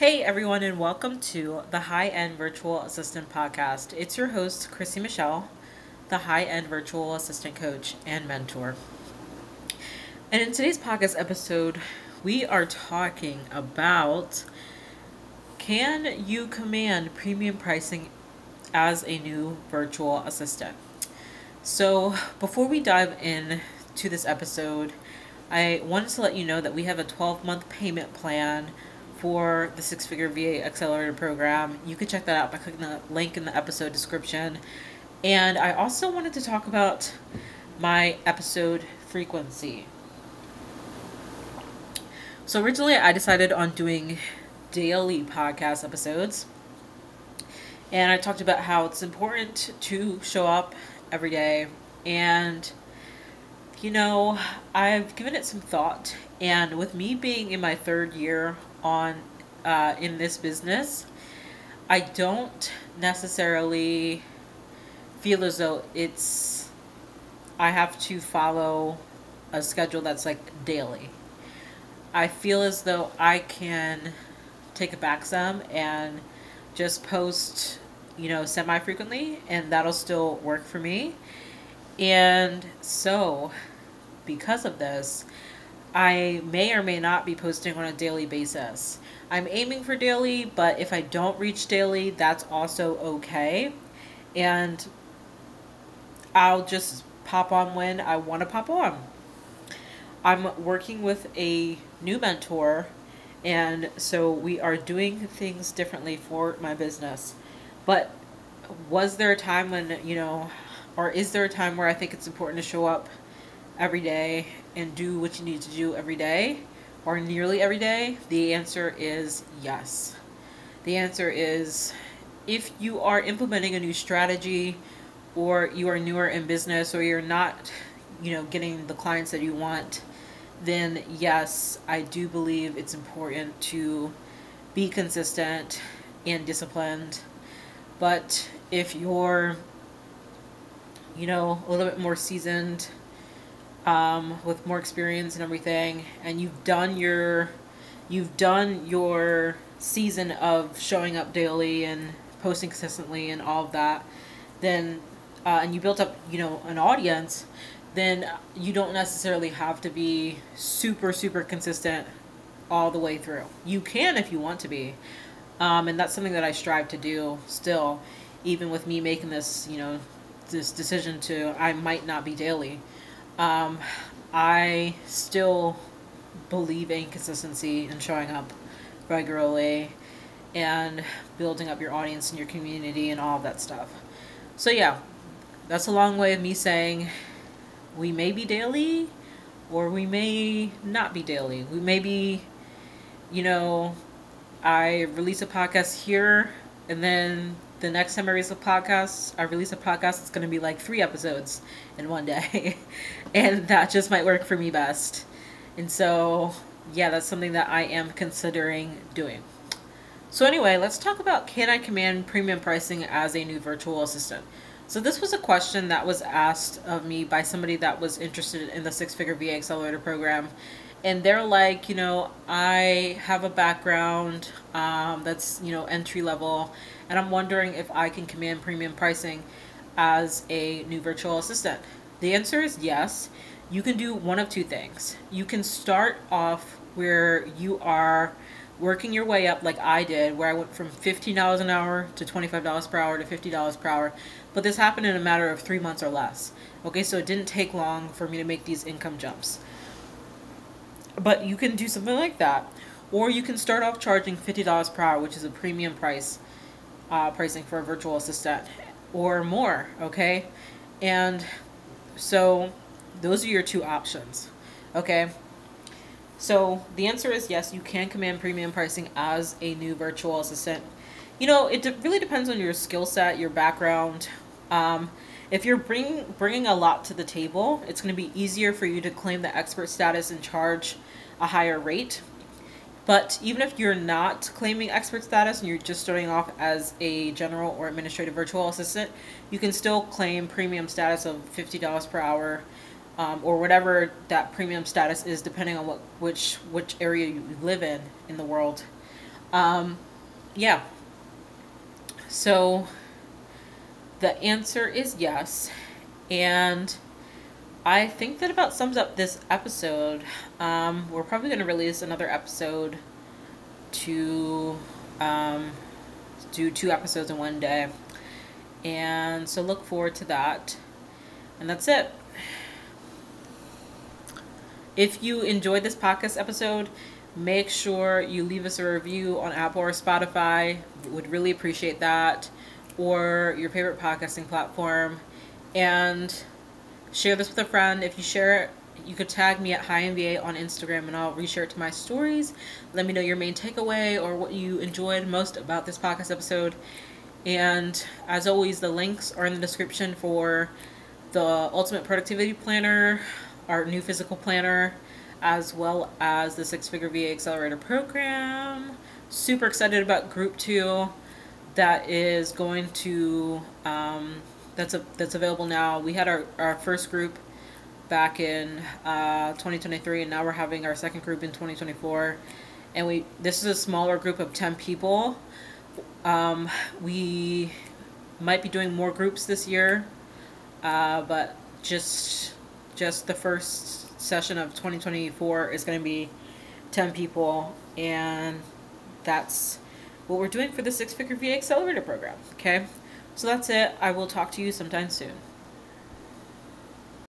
Hey everyone, and welcome to the High End Virtual Assistant Podcast. It's your host, Chrissy Michelle, the High End Virtual Assistant Coach and Mentor. And in today's podcast episode, we are talking about can you command premium pricing as a new virtual assistant? So, before we dive in to this episode, I wanted to let you know that we have a 12 month payment plan for the Six Figure VA Accelerator Program. You can check that out by clicking the link in the episode description. And I also wanted to talk about my episode frequency. So, originally, I decided on doing daily podcast episodes. And I talked about how it's important to show up every day. And, you know, I've given it some thought. And with me being in my third year on uh, in this business, I don't necessarily feel as though it's I have to follow a schedule that's like daily. I feel as though I can take it back some and just post, you know, semi frequently, and that'll still work for me. And so, because of this, I may or may not be posting on a daily basis. I'm aiming for daily, but if I don't reach daily, that's also okay. And I'll just pop on when I want to pop on. I'm working with a new mentor, and so we are doing things differently for my business. But was there a time when, you know, or is there a time where I think it's important to show up every day and do what you need to do every day or nearly every day? The answer is yes. The answer is if you are implementing a new strategy or you are newer in business or you're not, you know, getting the clients that you want, then yes, I do believe it's important to be consistent and disciplined. But if you're, you know, a little bit more seasoned, um, with more experience and everything, and you've done your you've done your season of showing up daily and posting consistently and all of that, then uh, and you built up you know an audience, then you don't necessarily have to be super super consistent all the way through. You can if you want to be, um, and that's something that I strive to do still, even with me making this you know this decision to I might not be daily um, I still believe in consistency and showing up regularly and building up your audience and your community and all of that stuff. So, yeah, that's a long way of me saying we may be daily or we may not be daily. We may be, you know, I release a podcast here and then the next time I release a podcast, I release a podcast, it's going to be like three episodes in one day. and that just might work for me best. And so, yeah, that's something that I am considering doing. So, anyway, let's talk about can I command premium pricing as a new virtual assistant? So, this was a question that was asked of me by somebody that was interested in the six figure VA accelerator program and they're like, you know, I have a background um, that's, you know, entry level, and I'm wondering if I can command premium pricing as a new virtual assistant. The answer is yes. You can do one of two things. You can start off where you are working your way up like I did, where I went from $15 an hour to $25 per hour to $50 per hour. But this happened in a matter of three months or less. Okay, so it didn't take long for me to make these income jumps. But you can do something like that. Or you can start off charging $50 per hour, which is a premium price uh, pricing for a virtual assistant, or more, okay? And so those are your two options, okay? So the answer is yes, you can command premium pricing as a new virtual assistant. You know, it de- really depends on your skill set, your background. Um, if you're bringing bringing a lot to the table, it's going to be easier for you to claim the expert status and charge a higher rate. But even if you're not claiming expert status and you're just starting off as a general or administrative virtual assistant, you can still claim premium status of $50 per hour um, or whatever that premium status is depending on what which which area you live in in the world. Um, yeah. So the answer is yes. And I think that about sums up this episode. Um, we're probably going to release another episode to um, do two episodes in one day. And so look forward to that. And that's it. If you enjoyed this podcast episode, make sure you leave us a review on Apple or Spotify. Would really appreciate that. Or your favorite podcasting platform. And share this with a friend. If you share it, you could tag me at highendva on Instagram and I'll reshare it to my stories. Let me know your main takeaway or what you enjoyed most about this podcast episode. And as always, the links are in the description for the Ultimate Productivity Planner, our new physical planner, as well as the Six Figure VA Accelerator Program. Super excited about Group 2 that is going to, um, that's, a, that's available now. We had our, our first group back in uh, 2023 and now we're having our second group in 2024 and we this is a smaller group of 10 people um, we might be doing more groups this year uh, but just just the first session of 2024 is going to be 10 people and that's what we're doing for the six figure VA accelerator program okay? So that's it. I will talk to you sometime soon